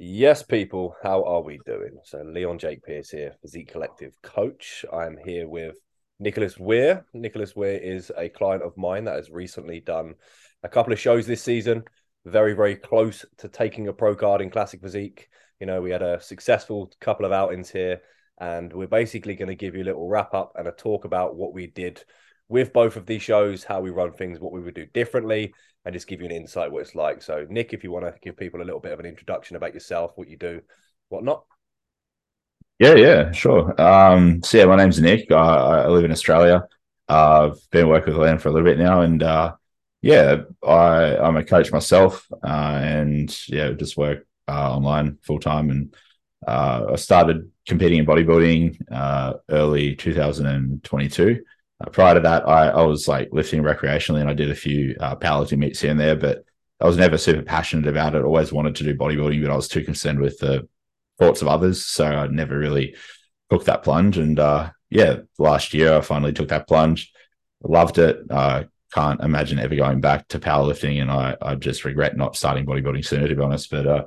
Yes, people, how are we doing? So, Leon Jake Pearce here, Physique Collective coach. I'm here with Nicholas Weir. Nicholas Weir is a client of mine that has recently done a couple of shows this season, very, very close to taking a pro card in Classic Physique. You know, we had a successful couple of outings here, and we're basically going to give you a little wrap up and a talk about what we did with both of these shows, how we run things, what we would do differently, and just give you an insight what it's like. So, Nick, if you want to give people a little bit of an introduction about yourself, what you do, whatnot. Yeah, yeah, sure. Um, so yeah, my name's Nick. I, I live in Australia. I've been working with Len for a little bit now, and uh, yeah, I I'm a coach myself, uh, and yeah, just work uh, online full time. And uh, I started competing in bodybuilding uh, early 2022. Uh, prior to that, I, I was like lifting recreationally and I did a few uh, powerlifting meets here and there, but I was never super passionate about it. Always wanted to do bodybuilding, but I was too concerned with the thoughts of others. So I never really took that plunge. And uh, yeah, last year I finally took that plunge. Loved it. Uh, can't imagine ever going back to powerlifting. And I, I just regret not starting bodybuilding sooner, to be honest. But uh,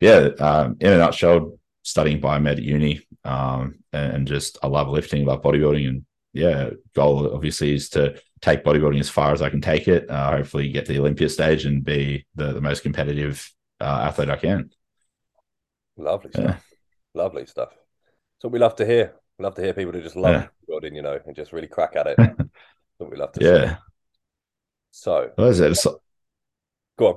yeah, um, in a nutshell, studying biomed at uni um, and, and, just I love lifting, love bodybuilding, and yeah, goal obviously is to take bodybuilding as far as I can take it. Uh, hopefully, get to the Olympia stage and be the, the most competitive uh, athlete I can. Lovely stuff. Yeah. Lovely stuff. So we love to hear. We love to hear people who just love yeah. bodybuilding, you know, and just really crack at it. what we love to yeah. See. So, what is it? So, go on.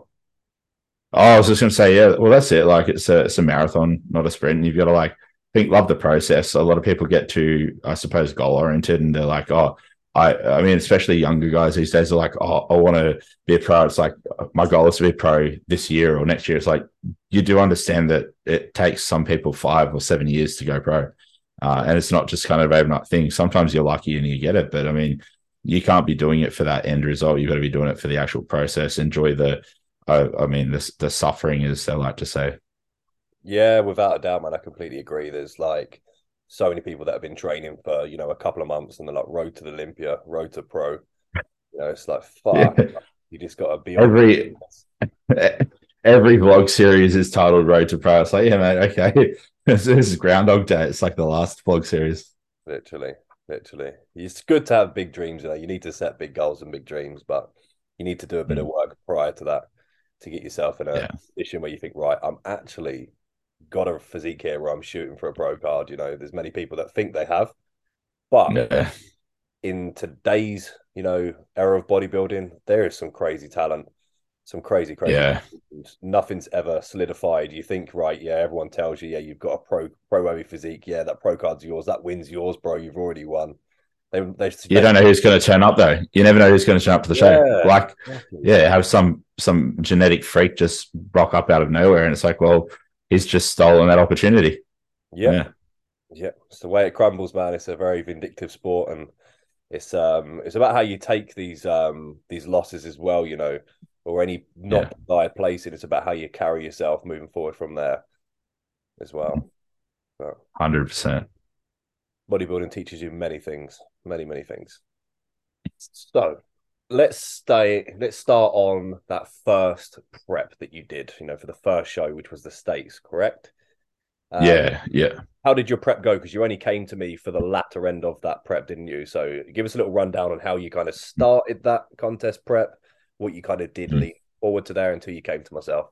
Oh, I was just going to say, yeah. Well, that's it. Like, it's a it's a marathon, not a sprint. You've got to like think love the process. A lot of people get too, I suppose, goal oriented, and they're like, oh, I, I mean, especially younger guys these days are like, oh, I want to be a pro. It's like my goal is to be a pro this year or next year. It's like you do understand that it takes some people five or seven years to go pro, uh, and it's not just kind of overnight thing. Sometimes you're lucky and you get it, but I mean, you can't be doing it for that end result. You've got to be doing it for the actual process. Enjoy the, I mean, the the suffering, as they like to say. Yeah, without a doubt, man. I completely agree. There's like so many people that have been training for, you know, a couple of months and they're like road to the Olympia, road to pro. You know, it's like fuck. Yeah. You just gotta be every every vlog series is titled Road to Pro. It's like, yeah, man, okay. this, is Groundhog Day. It's like the last vlog series. Literally. Literally. It's good to have big dreams, you know. You need to set big goals and big dreams, but you need to do a bit mm. of work prior to that to get yourself in a yeah. position where you think, right, I'm actually got a physique here where I'm shooting for a pro card. You know, there's many people that think they have, but yeah. in today's you know era of bodybuilding, there is some crazy talent, some crazy crazy. Yeah. Nothing's ever solidified. You think right? Yeah, everyone tells you, yeah, you've got a pro pro heavy physique. Yeah, that pro card's yours. That wins yours, bro. You've already won. They, they, you don't know who's going to turn up though. You never know who's going to turn up to the show. Yeah, like, exactly. yeah, have some some genetic freak just rock up out of nowhere, and it's like, well, he's just stolen that opportunity. Yeah. yeah. Yeah. It's the way it crumbles, man. It's a very vindictive sport and it's um it's about how you take these um these losses as well, you know, or any not yeah. place and it's about how you carry yourself moving forward from there as well. Hundred percent. Bodybuilding teaches you many things, many, many things. So let's stay let's start on that first prep that you did you know for the first show which was the states correct? Um, yeah yeah. how did your prep go? Because you only came to me for the latter end of that prep didn't you? So give us a little rundown on how you kind of started that contest prep what you kind of did mm. lead forward to there until you came to myself.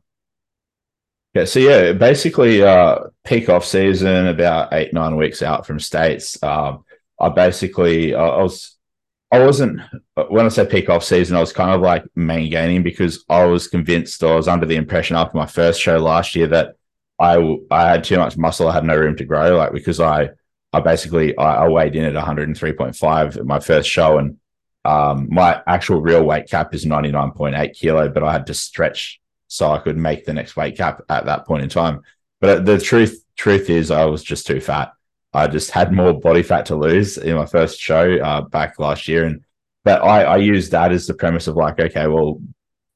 Yeah so yeah basically uh peak off season about eight nine weeks out from states um i basically I was I wasn't when I say peak off season, I was kind of like main gaining because I was convinced I was under the impression after my first show last year that I I had too much muscle, I had no room to grow, like because I I basically I, I weighed in at 103.5 at my first show, and um, my actual real weight cap is 99.8 kilo, but I had to stretch so I could make the next weight cap at that point in time. But the truth truth is, I was just too fat. I just had more body fat to lose in my first show uh, back last year, and but I, I used that as the premise of like, okay, well,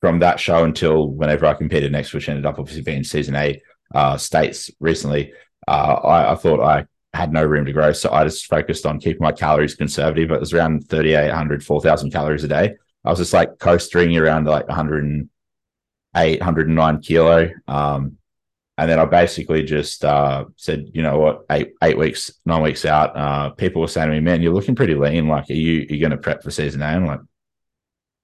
from that show until whenever I competed next, which ended up obviously being season eight uh, states recently, uh, I, I, thought I had no room to grow, so I just focused on keeping my calories conservative. It was around 3,800, 4,000 calories a day. I was just like coasting around like 108, 109 kilo. Um, And then I basically just uh, said, you know what, eight eight weeks, nine weeks out, uh, people were saying to me, man, you're looking pretty lean. Like, are you you going to prep for season A? And like,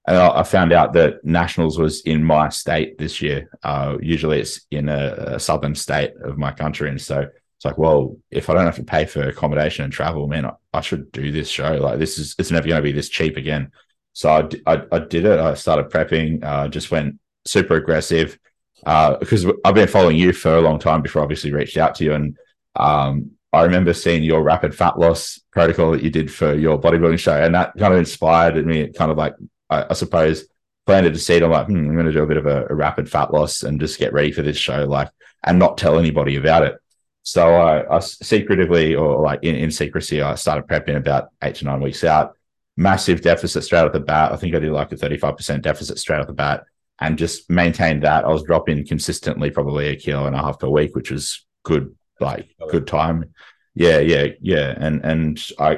and I found out that nationals was in my state this year. Uh, usually it's in a, a, southern state of my country, and so it's like, well, if I don't have to pay for accommodation and travel, man, I, I should do this show. Like, this is it's never going to be this cheap again. So I, I, I did it. I started prepping. Uh, just went super aggressive because uh, I've been following you for a long time before I obviously reached out to you. And um, I remember seeing your rapid fat loss protocol that you did for your bodybuilding show, and that kind of inspired me. Kind of like, I, I suppose, planted a seed. I'm like, hmm, I'm going to do a bit of a, a, rapid fat loss and just get ready for this show, like, and not tell anybody about it. So I, I secretively, or like in, in secrecy, I started prepping about eight to nine weeks out. Massive deficit straight off the bat. I think I did like a 35% deficit straight off the bat and just maintained that. I was dropping consistently, probably a kilo and a half per week, which was good, like good time. Yeah, yeah, yeah. And and I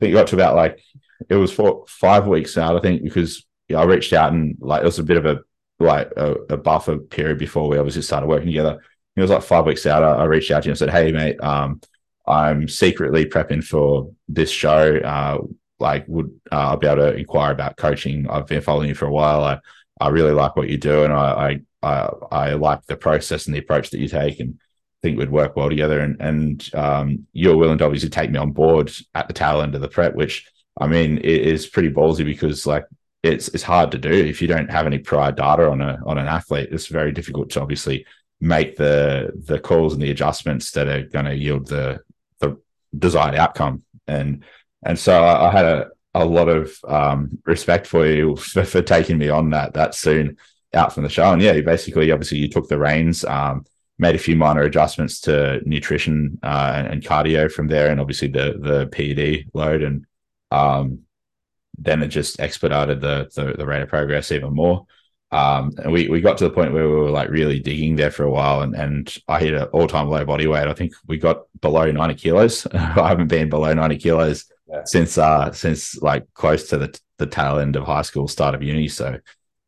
think it got to about like it was for five weeks out, I think, because I reached out and like it was a bit of a like a, a, buffer period before we obviously started working together. It was like five weeks out. I, I reached out to you and said, "Hey, mate, um, I'm secretly prepping for this show. Uh, like, would uh, I be able to inquire about coaching? I've been following you for a while. I I really like what you do, and I, I I, I like the process and the approach that you take, and think we'd work well together. And and um, you're willing to obviously take me on board at the tail end of the prep, which I mean is pretty ballsy because like it's it's hard to do if you don't have any prior data on a on an athlete. It's very difficult to obviously make the the calls and the adjustments that are going to yield the the desired outcome. And and so I, I had a a lot of um, respect for you for, for, taking me on that that soon out from the show. And yeah, basically, obviously, you took the reins, um, made a few minor adjustments to nutrition uh, and, cardio from there, and obviously the the PED load, and um, then it just expedited the, the, the rate of progress even more. Um, and we, we got to the point where we were like really digging there for a while, and, and I hit an all time low body weight. I think we got below 90 kilos. I haven't been below 90 kilos yeah. since uh since like close to the the tail end of high school, start of uni. So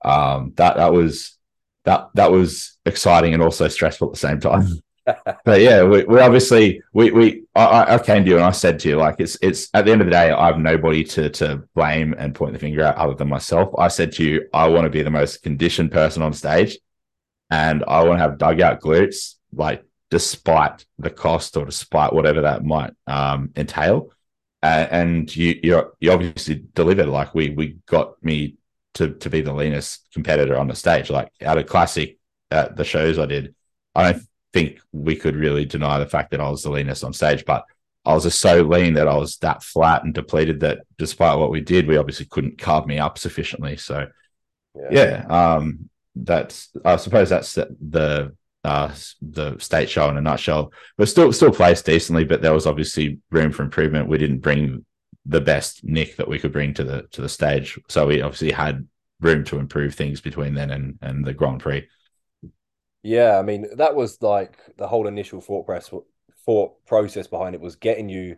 um that that was that that was exciting and also stressful at the same time. but yeah, we, we obviously we we I, I came to you and I said to you like it's it's at the end of the day I have nobody to to blame and point the finger at other than myself. I said to you I want to be the most conditioned person on stage, and I want to have dugout glutes like despite the cost or despite whatever that might um, entail uh, and you you you obviously delivered. Like we we got me to to be the leanest competitor on the stage. Like out of classic uh, the shows I did, I don't think we could really deny the fact that I was the leanest on stage, but I was just so lean that I was that flat and depleted that despite what we did, we obviously couldn't carve me up sufficiently. So yeah, yeah um, that's I suppose that's the, the uh, the state show in a nutshell. But still, still placed decently. But there was obviously room for improvement. We didn't bring the best Nick that we could bring to the to the stage, so we obviously had room to improve things between then and and the Grand Prix. Yeah, I mean that was like the whole initial thought press thought process behind it was getting you,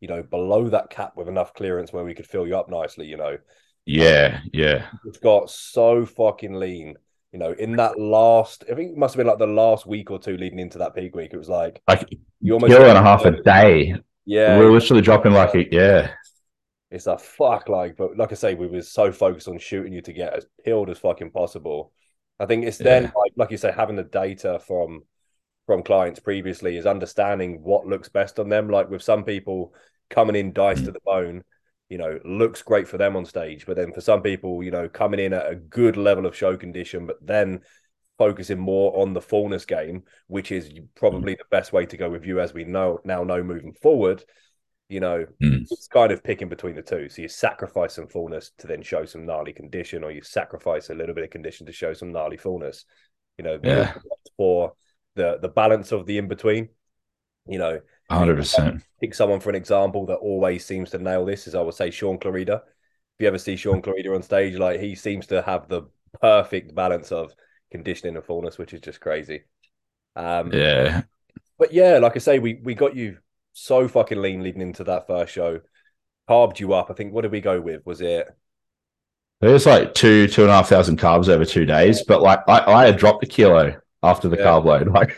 you know, below that cap with enough clearance where we could fill you up nicely. You know. Yeah, um, yeah. It's got so fucking lean you know, in that last, I think it must have been like the last week or two leading into that peak week. It was like like you almost kilo and a half a day. Yeah, we are literally dropping like a, yeah. It's a fuck like, but like I say, we were so focused on shooting you to get as peeled as fucking possible. I think it's then yeah. like, like you say, having the data from from clients previously is understanding what looks best on them. Like with some people coming in diced mm. to the bone, you know, looks great for them on stage. But then for some people, you know, coming in at a good level of show condition, but then focusing more on the fullness game, which is probably the best way to go with you, as we know now know moving forward. You know, mm. it's kind of picking between the two. So you sacrifice some fullness to then show some gnarly condition, or you sacrifice a little bit of condition to show some gnarly fullness. You know, yeah. for the the balance of the in between. You know, Hundred percent. Pick someone for an example that always seems to nail this. Is I would say Sean Clarida. If you ever see Sean Clarida on stage, like he seems to have the perfect balance of conditioning and fullness, which is just crazy. Um, yeah. But yeah, like I say, we we got you so fucking lean leading into that first show. Carved you up. I think. What did we go with? Was it? It was like two two and a half thousand carbs over two days, but like I, I had dropped a kilo after the Yeah. carb load. Like,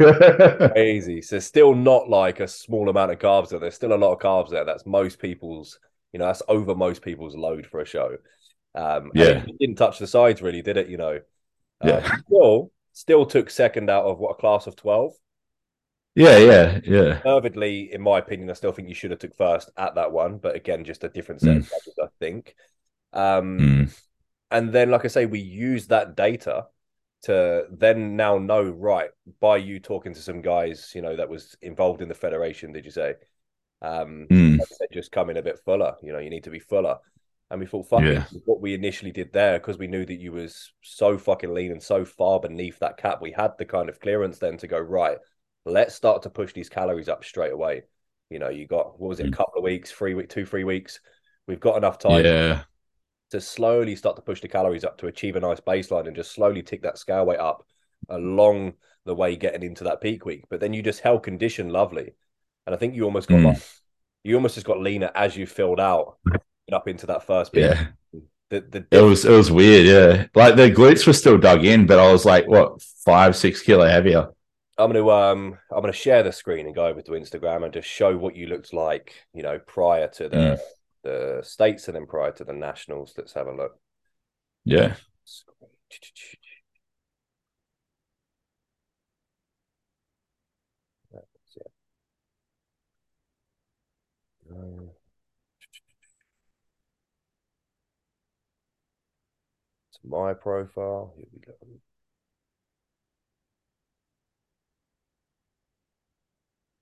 crazy. So still not like a small amount of carbs there. There's still a lot of carbs there. That's most people's, you know, that's over most people's load for a show. Um, Yeah. didn't touch the sides really, did it? You know, uh, Yeah. Still, still took second out of what a class of twelve. yeah, yeah, yeah. Deservedly, in my opinion, I still think you should have took first at that one. But again, just a different set of judges, I think. Um, Mm. and then, like I say, we use that data to then now know right by you talking to some guys, you know, that was involved in the federation. Did you say? Um, Mm. just come in a bit fuller. You know, you need to be fuller. And we thought, fuck Yeah. it, what we initially did there, because we knew that you was so fucking lean and so far beneath that cap, we had the kind of clearance then to go right. Let's start to push these calories up straight away. You know, you got what was it, a Mm. couple of weeks, three week, two, three weeks. We've got enough time Yeah, to slowly start to push the calories up to achieve a nice baseline and just slowly tick that scale weight up along the way getting into that peak week. But then you just held condition lovely. And I think you almost got Mm. like you almost just got leaner as you filled out up into that first peak. yeah. The the It was it was weird. Yeah, like the glutes were still dug in, but I was like, what, five, six kilo heavier. I'm gonna um I'm gonna share the screen and go over to Instagram and just show what you looked like, you know, prior to the Mm. The states and then prior to the nationals. Let's have a look. Yeah, Um, To my profile. Here we go.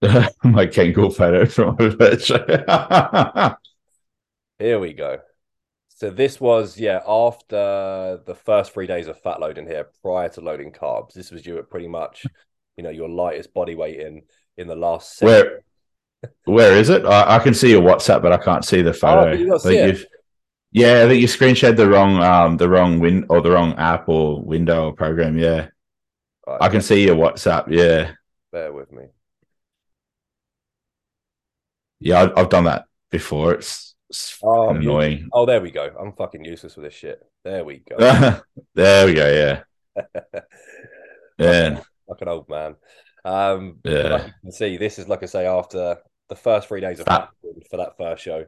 my Kangol photo from my virtual. Here we go. So this was yeah after the first three days of fat loading here, prior to loading carbs. This was you at pretty much, you know, your lightest body weight in in the last. Where where is it? I, I can see your WhatsApp, but I can't see the photo. Oh, I think you've- yeah, I think you screen shared the wrong um the wrong win or the wrong app or window or program. Yeah, Right, I can see your WhatsApp. Yeah, bear with me. yeah, I, I've done that before. It's Oh, annoying. Oh, there we go. I'm fucking useless with this shit. There we go. there we go. Yeah, yeah, like an old man. Um, like yeah, you can see, this is like I say after the first three days of fat for that first show,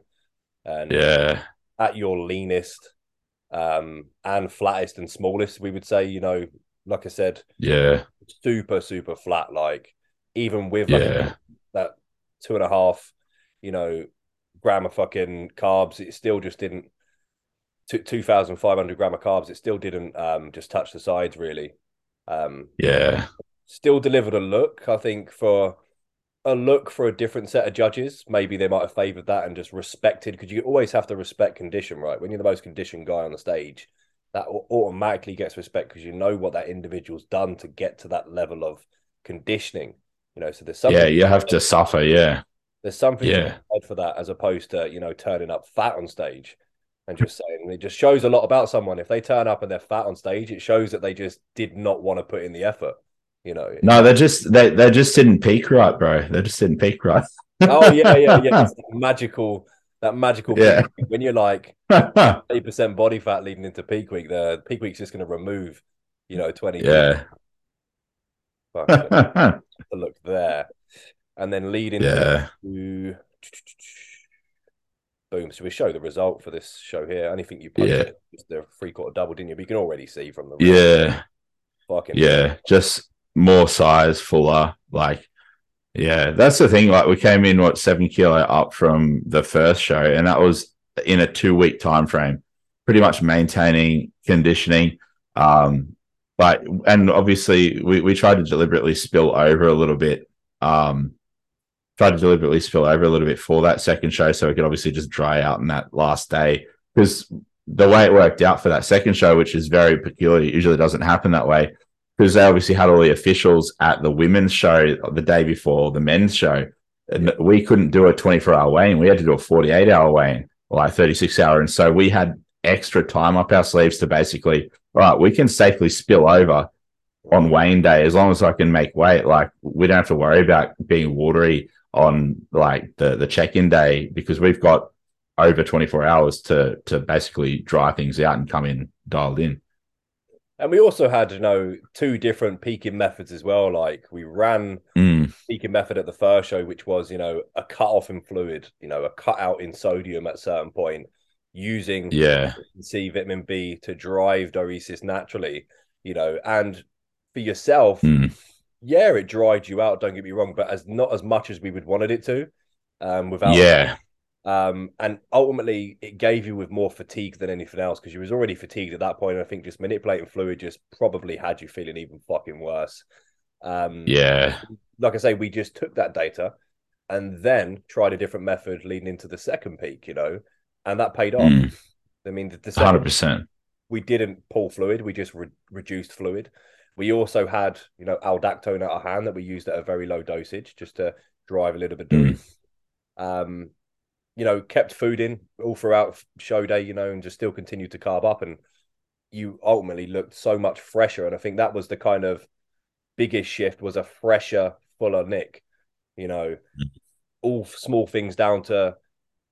and yeah, at your leanest, um, and flattest and smallest, we would say, you know, like I said, yeah, super super flat. Like even with like yeah, that two and a half, you know, gram of fucking carbs, it still just didn't. Two thousand five hundred gram of carbs, it still didn't um just touch the sides really. Um, yeah, still delivered a look. I think for a look for a different set of judges, maybe they might have favoured that and just respected because you always have to respect condition, right? When you're the most conditioned guy on the stage, that au- automatically gets respect because you know what that individual's done to get to that level of conditioning. You know, so there's something yeah. You have to suffer. Yeah, there's something Yeah. for that as opposed to you know turning up fat on stage and just saying it just shows a lot about someone. If they turn up and they're fat on stage, it shows that they just did not want to put in the effort. You know, no, they're just they they just didn't peak right, bro. They just didn't peak right. Oh yeah, yeah, yeah. It's that magical, that magical. Yeah. week. When you're like eight percent body fat leading into peak week, the peak week's just going to remove, you know, twenty. yeah, Fuck, look there, and then lead into yeah, boom. So we show the result for this show here. Think you posted Yeah. it's the three quarter double, didn't you? But you can already see from the yeah. fucking Yeah, just more size, fuller. Like, yeah, that's the thing. Like, we came in what seven kilo up from the first show, and that was in a two week time frame, pretty much maintaining conditioning. Um, but and obviously we we tried to deliberately spill over a little bit. Um, tried to deliberately spill over a little bit for that second show, so we could obviously just dry out in that last day because the way it worked out for that second show, which is very peculiar, usually doesn't happen that way because they obviously had all the officials at the women's show the day before the men's show. And we couldn't do a 24 hour weigh-in. We had to do a 48 hour weigh-in, or like 36 hour. And so we had extra time up our sleeves to basically, all right, we can safely spill over on weigh-in day as long as I can make weight. Like we don't have to worry about being watery on like the, the check-in day because we've got over 24 hours to to basically dry things out and come in dialed in. And we also had, you know, two different peaking methods as well. Like we ran Mm. peaking method at the first show, which was, you know, a cut off in fluid, you know, a cut out in sodium at a certain point, using Yeah. C, vitamin B to drive diuresis naturally, you know, and for yourself, Mm. Yeah, it dried you out. Don't get me wrong, but as not as much as we would wanted it to, um, without Yeah. um, and ultimately it gave you with more fatigue than anything else because you was already fatigued at that point. And I think just manipulating fluid just probably had you feeling even fucking worse. Um, Yeah. like I say, we just took that data and then tried a different method leading into the second peak, you know, and that paid off. Mm. I mean, the, Hundred percent. we didn't pull fluid, we just re- reduced fluid. We also had, you know, aldactone at our hand that we used at a very low dosage just to drive a little bit Mm. um, you know, kept food in all throughout show day, you know, and just still continued to carb up. And you ultimately looked so much fresher. And I think that was the kind of biggest shift was a fresher, fuller Nick, you know, all small things down to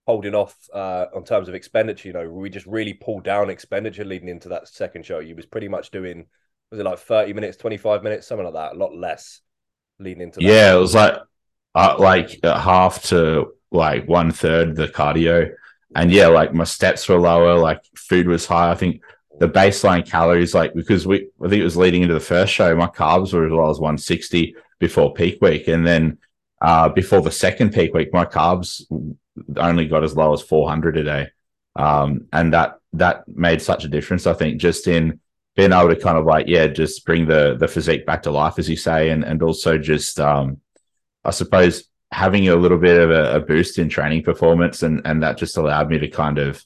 holding off uh, on terms of expenditure. You know, we just really pulled down expenditure leading into that second show. You was pretty much doing, was it like 30 minutes, 25 minutes, something like that, a lot less leading into that. Yeah, it was like uh, like half to like one third the cardio, and yeah, like my steps were lower, like food was high. I think the baseline calories, like because we, I think it was leading into the first show, my carbs were as well as 160 before peak week, and then uh, before the second peak week, my carbs only got as low as 400 a day, um, and that that made such a difference. I think just in being able to kind of like yeah, just bring the the physique back to life, as you say, and and also just um, I suppose having a little bit of a, a boost in training performance, and and that just allowed me to kind of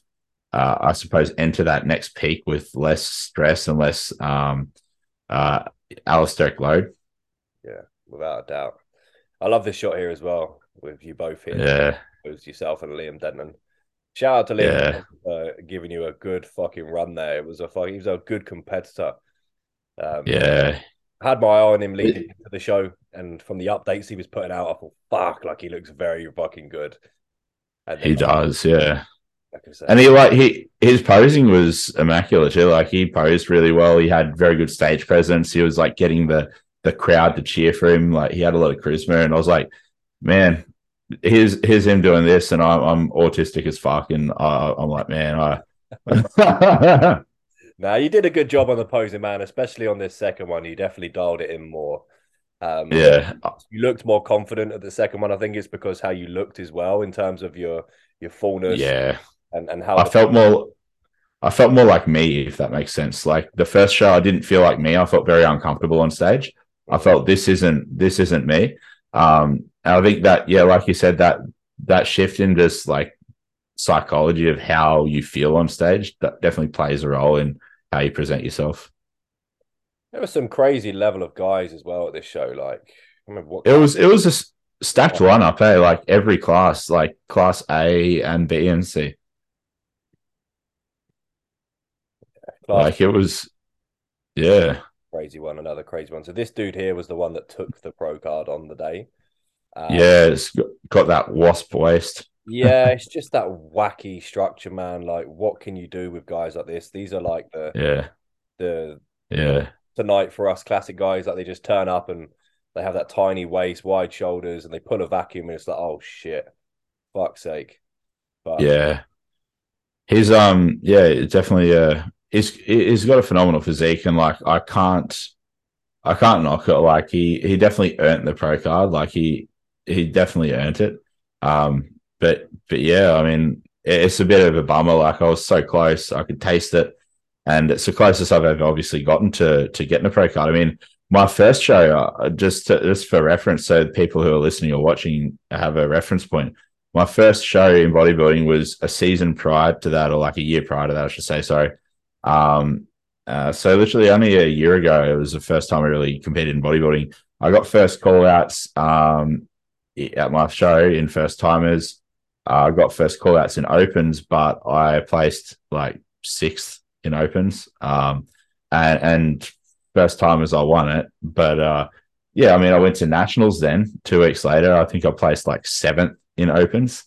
uh, I suppose enter that next peak with less stress and less um, uh, allostatic load. Yeah, without a doubt. I love this shot here as well with you both here. Yeah, It was yourself and Liam Denton. Shout out to Liam Yeah. Giving you a good fucking run there. It was a fucking, he was a good competitor. Um, yeah, had my eye on him leading into the show, and from the updates he was putting out, I thought, fuck, like he looks very fucking good. And he does. Yeah. Like I said, And he like he his posing was immaculate too. Like he posed really well. He had very good stage presence. He was like getting the the crowd to cheer for him. Like he had a lot of charisma. And I was like, man, here's here's him doing this, and I'm I'm autistic as fuck. And I, I'm like, man, I Now you did a good job on the posing, man, especially on this second one. You definitely dialed it in more. Um, yeah, you looked more confident at the second one. I think it's because how you looked as well in terms of your your fullness yeah. and, and how I felt more. I felt more like me, if that makes sense. Like the first show, I didn't feel like me. I felt very uncomfortable on stage. I felt this isn't this isn't me. Um, and I think that yeah, like you said, that that shift in just like psychology of how you feel on stage that definitely plays a role in how you present yourself. there was some crazy level of guys as well at this show. Like, I remember what It was it was a stacked lineup, eh? Like every class, like class A and B and C. class Like it was, yeah, crazy one, another crazy one. So this dude here was the one that took the pro card on the day. Um, yeah. It's got, that wasp waist. yeah, it's just that wacky structure, man. Like, what can you do with guys like this? These are like the Yeah, the yeah. tonight for us classic guys. Like they just turn up and they have that tiny waist, wide shoulders, and they pull a vacuum, and it's like, oh shit, fuck's sake. But Yeah. He's um yeah, definitely uh he's he's got a phenomenal physique and like I can't I can't knock it. Like he he definitely earned the pro card. Like he he definitely earned it. Um but but yeah, I mean it- it's a bit of a bummer. Like I was so close, I could taste it. And it's the closest I've ever obviously gotten to to getting a pro card. I mean, my first show, uh, just to, just for reference, so people who are listening or watching have a reference point my first show in bodybuilding was a season prior to that, or like a year prior to that, I should say. Sorry. Um, uh, so literally only a year ago, it was the first time I really competed in bodybuilding. I got first call outs um, at my show in first timers. Uh, I got first call outs in opens, but I placed like sixth in opens. Um, and, and first timers, I won it. But uh, yeah, I mean, I went to nationals then two weeks later. I think I placed like seventh in opens,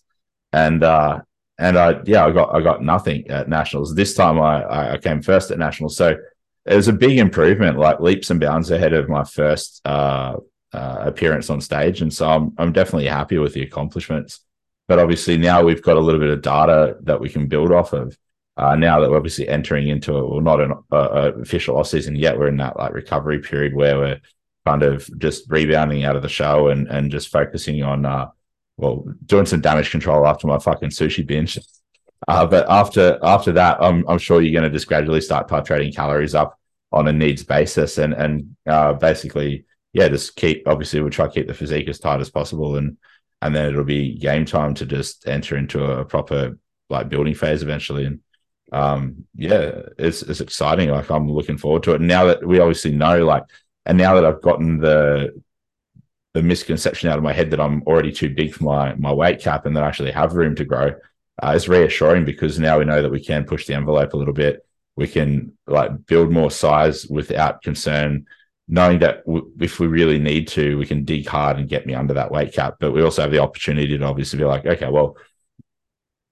and uh, and I yeah I got I got nothing at nationals. This time I I came first at nationals. So it was a big improvement, like leaps and bounds ahead of my first uh, uh, appearance on stage, and so I'm I'm definitely happy with the accomplishments. But obviously now we've got a little bit of data that we can build off of. Uh, now that we're obviously entering into a, well, not an uh, official off season yet, we're in that like recovery period where we're kind of just rebounding out of the show and and just focusing on uh, well doing some damage control after my fucking sushi binge. Uh, but after after that, I'm I'm sure you're going to just gradually start titrating calories up on a needs basis and and uh, basically yeah just keep obviously we'll try to keep the physique as tight as possible and and then it'll be game time to just enter into a proper like building phase eventually. And um yeah it's it's exciting. Like i'm looking forward to it. And now that we obviously know like and now that i've gotten the the misconception out of my head that i'm already too big for my my weight cap and that i actually have room to grow uh, it's reassuring because now we know that we can push the envelope a little bit. We can like build more size without concern knowing that w- if we really need to we can dig hard and get me under that weight cap but we also have the opportunity to obviously be like okay well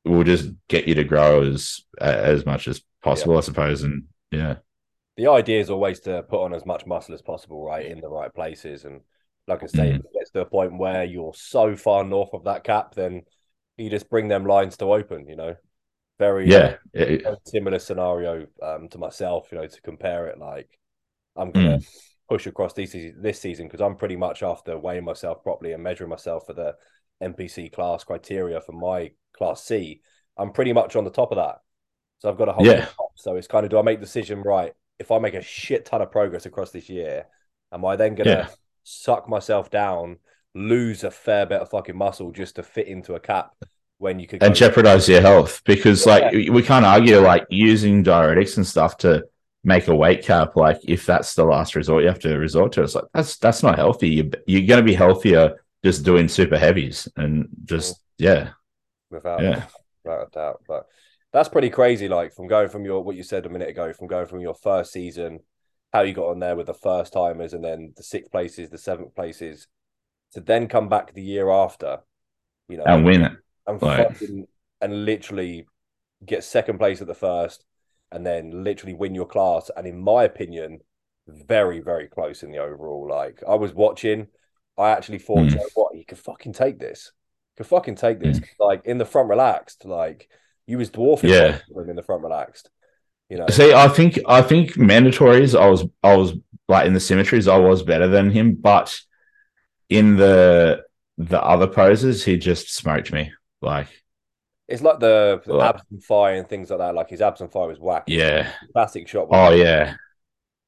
we'll just get you to grow as as much as possible, yeah. I suppose. And yeah, the idea is always to put on as much muscle as possible, right, in the right places. And like I say, mm. if it gets to a point where you're so far north of that cap, then you just bring them lines to open. You know, very yeah, uh, similar scenario um, to myself. You know, to compare it, like I'm gonna. Mm. Push across this this season because I'm pretty much after weighing myself properly and measuring myself for the NPC class criteria for my class C, I'm pretty much on the top of that. So I've got a whole yeah. So it's kind of do I make the decision right? If I make a shit ton of progress across this year, am I then gonna yeah. suck myself down, lose a fair bit of fucking muscle just to fit into a cap when you could and jeopardize your health? Because yeah. like we can't argue like using diuretics and stuff to make a weight cap. Like if that's the last resort you have to resort to, it's like that's that's not healthy. You, you're going to be healthier just doing super heavies and just mm-hmm. yeah without yeah. without a doubt. But that's pretty crazy. Like from going from your what you said a minute ago, from going from your first season, how you got on there with the first timers, and then the sixth places, the seventh places, to then come back the year after, you know, and win it, and like... and literally get second place at the first, and then literally win your class. And in my opinion, very very close in the overall. Like I was watching. I actually thought, mm. you know what, you could fucking take this could fucking take this. Mm. Like in the front relaxed, like you was dwarfing yeah. in the front relaxed. You know. See, I think I think mandatories, I was I was like in the symmetries, I was better than him, but in the the other poses, he just smoked me. Like it's like the, the like, abs and fire and things like that. Like his abs and fire was whack. Yeah, classic shot. Oh yeah,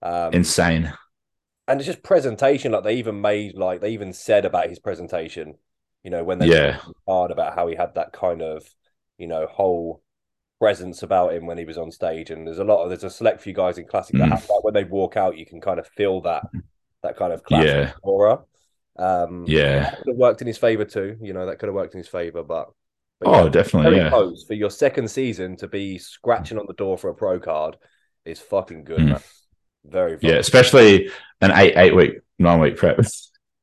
um, insane. And it's just presentation. Like they even made like they even said about his presentation you know, when they yeah. hard about how he had that kind of, you know, whole presence about him when he was on stage. And there's a lot of there's a select few guys in classic mm. that have that when they walk out, you can kind of feel that that kind of classic yeah. aura. Um, yeah, could have worked in his favor too. You know, that could have worked in his favor, but, but oh, definitely, yeah. Close for your second season to be scratching on the door for a pro card is fucking good, mm. man. Very, yeah, especially an eight eight week nine week prep.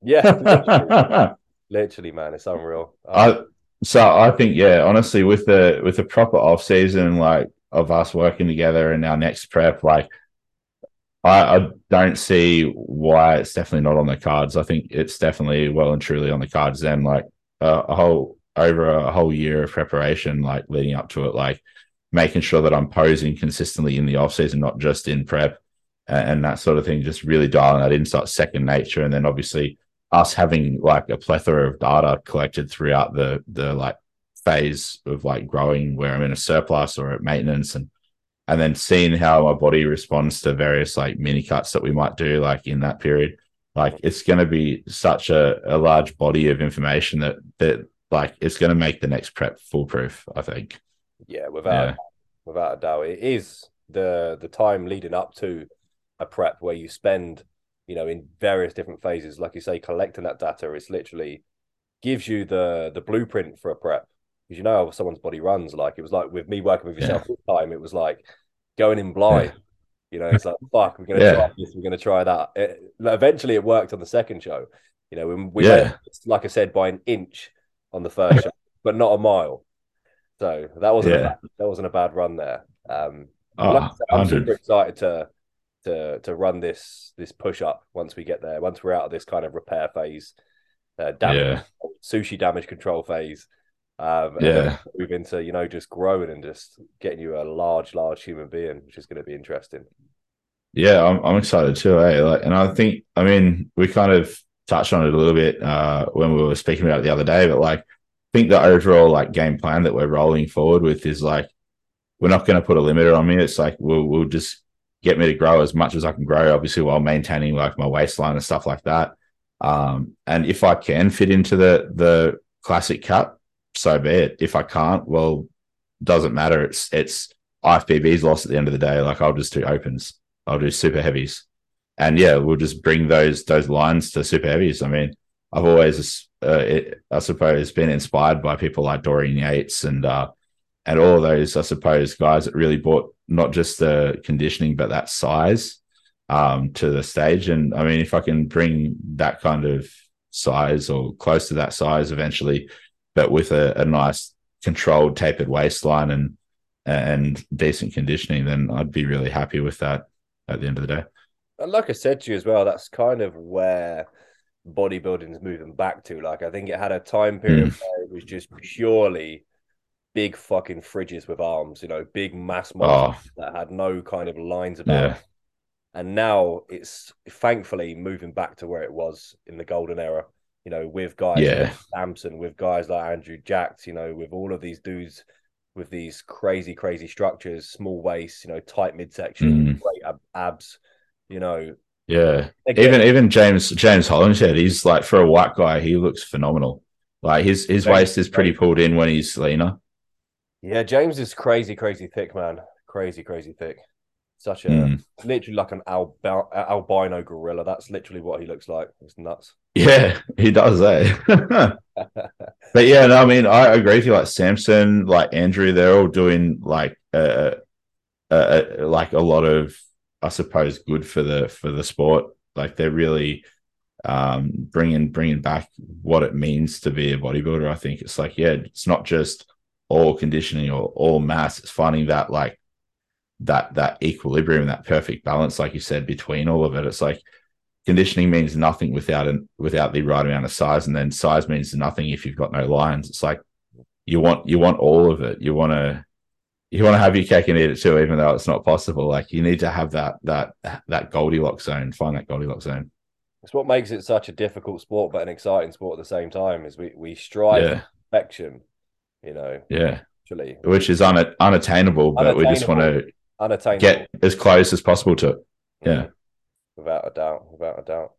Yeah, Literally, man, it's unreal. Um, I so I think yeah, honestly, with the with the proper off season, like of us working together in our next prep, like I, I don't see why it's definitely not on the cards. I think it's definitely well and truly on the cards. Then, like uh, a whole over a whole year of preparation, like leading up to it, like making sure that I'm posing consistently in the off season, not just in prep and, and that sort of thing. Just really dialing that in, second nature, and then obviously us having like a plethora of data collected throughout the the like phase of like growing where I'm in a surplus or at maintenance and and then seeing how my body responds to various like mini cuts that we might do like in that period like it's going to be such a, a large body of information that that like it's going to make the next prep foolproof i think yeah without yeah. without a doubt it is the the time leading up to a prep where you spend you know, in various different phases. Like you say, collecting that data, it's literally gives you the the blueprint for a prep because you know how someone's body runs. Like it was like with me working with yourself yeah. all the time, it was like going in blind. Yeah. You know, it's like fuck, we're gonna yeah. try this, we're gonna try that. It, eventually, it worked on the second show. You know, we, we yeah. like I said, by an inch on the first show, but not a mile. So that wasn't a bad, that wasn't a bad run there. Um, oh, like said, I'm super excited to to to run this this push up once we get there. Once we're out of this kind of repair phase, uh, damage, yeah. sushi damage control phase. Um, yeah, move into you know just growing and just getting you a large, large human being, which is going to be interesting. Yeah, I'm I'm excited too. Eh? Like, and I think I mean we kind of touched on it a little bit uh, when we were speaking about it the other day, but like I think the overall like game plan that we're rolling forward with is like we're not going to put a limiter on me. It's like we'll we'll just get me to grow as much as I can grow, obviously while maintaining like my waistline and stuff like that. Um, and if I can fit into the the classic cut, so be it. If I can't, well, doesn't matter. It's it's IFBB's loss at the end of the day. Like I'll just do opens. I'll do super heavies, and yeah, we'll just bring those those lines to super heavies. I mean, I've always, uh, it, I suppose, been inspired by people like Dorian Yates and uh, and all those, I suppose, guys that really brought not just the conditioning but that size um, to the stage. And I mean, if I can bring that kind of size or close to that size eventually, but with a, a nice controlled tapered waistline and and decent conditioning, then I'd be really happy with that at the end of the day. And like I said to you as well, that's kind of where bodybuilding is moving back to. Like I think it had a time period mm. where it was just purely big fucking fridges with arms, you know, big mass muscles oh. that had no kind of lines about. Yeah. And now it's thankfully moving back to where it was in the golden era, you know, with guys yeah. like Samson, with guys like Andrew Jacked, you know, with all of these dudes with these crazy, crazy structures, small waist, you know, tight midsection, mm. great ab- abs, you know. Yeah. Again, even even James James Hollingshead, he's like for a white guy, he looks phenomenal. Like his his waist is pretty pulled in when he's leaner. Yeah, James is crazy, crazy thick, man. Crazy, crazy thick. Such a mm. literally like an albi- albino gorilla. That's literally what he looks like. It's nuts. Yeah, he does, eh? but yeah, no, I mean, I agree with you. Like Samson, like Andrew, they're all doing like uh, uh, uh, like a lot of, I suppose, good for the for the sport. Like they're really um, bringing bringing back what it means to be a bodybuilder. I think it's like, yeah, it's not just all conditioning or all mass. It's finding that like that that equilibrium, that perfect balance, like you said, between all of it. It's like conditioning means nothing without an without the right amount of size, and then size means nothing if you've got no lines. It's like you want you want all of it. You want to you want to have your cake and eat it too, even though it's not possible. Like you need to have that that that Goldilocks zone. Find that Goldilocks zone. It's what makes it such a difficult sport, but an exciting sport at the same time. Is we we strive yeah. perfection you know. Yeah. Actually, which is un- unattainable, but unattainable, we just want to unattainable. get as close as possible to it. Yeah. Mm. Without a doubt, without a doubt.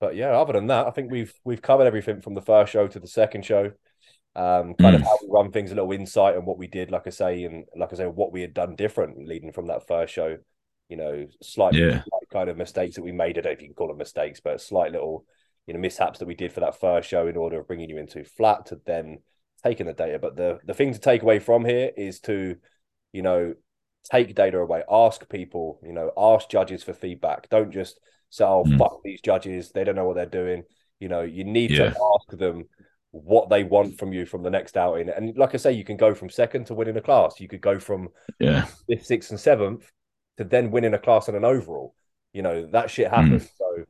But yeah, other than that, I think we've we've covered everything from the first show to the second show. Um, kind mm. of how we run things, a little insight on what we did, like I say, and like I say, what we had done different leading from that first show. You know, slightly yeah. slight kind of mistakes that we made. I don't know if you can call them mistakes, but slight little, you know, mishaps that we did for that first show in order of bringing you into flat to then taking the data. But the the thing to take away from here is to, you know, take data away. Ask people, you know, ask judges for feedback. Don't just say, "Oh, mm. fuck these judges. They don't know what they're doing." You know, you need yeah. to ask them what they want from you from the next outing. And like I say, you can go from second to winning a class. You could go from yeah fifth, sixth, and seventh to then winning a class and an overall. You know, that shit happens. Mm. So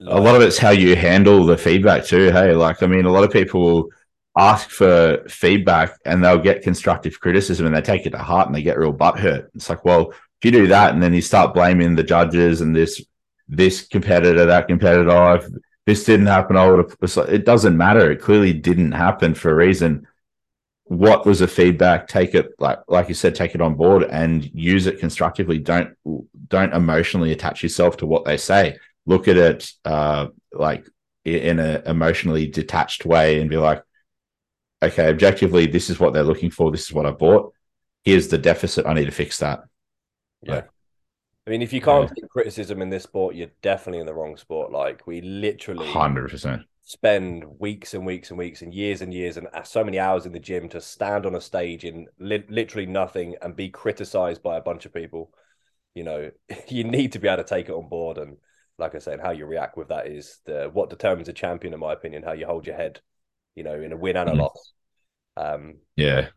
like, a lot of it's how you handle the feedback too. Hey, like I mean, a lot of people ask for feedback and they'll get constructive criticism and they take it to heart and they get real butt hurt. It's like, well, if you do that and then you start blaming the judges and this this competitor, that competitor, if this didn't happen, I would have. It doesn't matter. It clearly didn't happen for a reason. What was the feedback? Take it like like you said, take it on board and use it constructively. Don't don't emotionally attach yourself to what they say. Look at it uh, like in an emotionally detached way and be like, okay, objectively, this is what they're looking for. This is what I bought. Here's the deficit. I need to fix that. Yeah. I mean, if you can't take criticism in this sport, you're definitely in the wrong sport. Like we literally, hundred percent, spend weeks and weeks and weeks and years and years and so many hours in the gym to stand on a stage in li- literally nothing and be criticized by a bunch of people. You know, you need to be able to take it on board. And like I said, how you react with that is the what determines a champion, in my opinion. How you hold your head you know, in a win and a mm. loss. Um, yeah.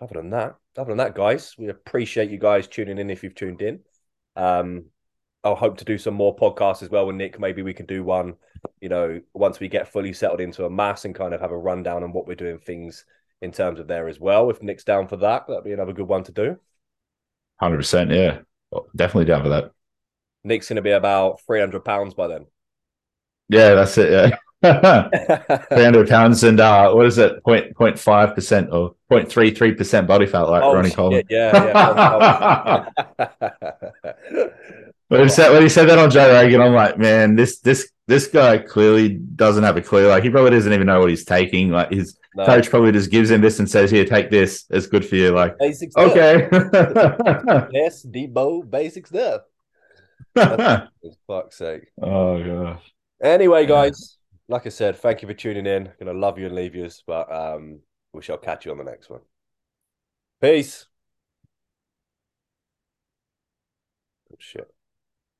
Other than that, other than that, guys, we appreciate you guys tuning in if you've tuned in. Um, I'll hope to do some more podcasts as well with Nick. Maybe we can do one, you know, once we get fully settled into a mass and kind of have a rundown on what we're doing things in terms of there as well. If Nick's down for that, that'd be another good one to do. Hundred percent, yeah, definitely down for that. Nick's going to be about three hundred pounds by then. Yeah, that's it. Yeah. 300 pounds and uh what is it? 0.5 percent or 0.33 percent body fat like oh, Ronnie Coleman. Yeah yeah when, he said, when he said that on Joe Rogan I'm like man this this this guy clearly doesn't have a clue. Like he probably doesn't even know what he's taking. Like his no. coach probably just gives him this and says here take this. It's good for you. Like basic okay. Yes Debo basic stuff. Fuck's sake. Oh gosh. Anyway guys like I said, thank you for tuning in. I'm Gonna love you and leave you, but um, we shall catch you on the next one. Peace. Oh, shit.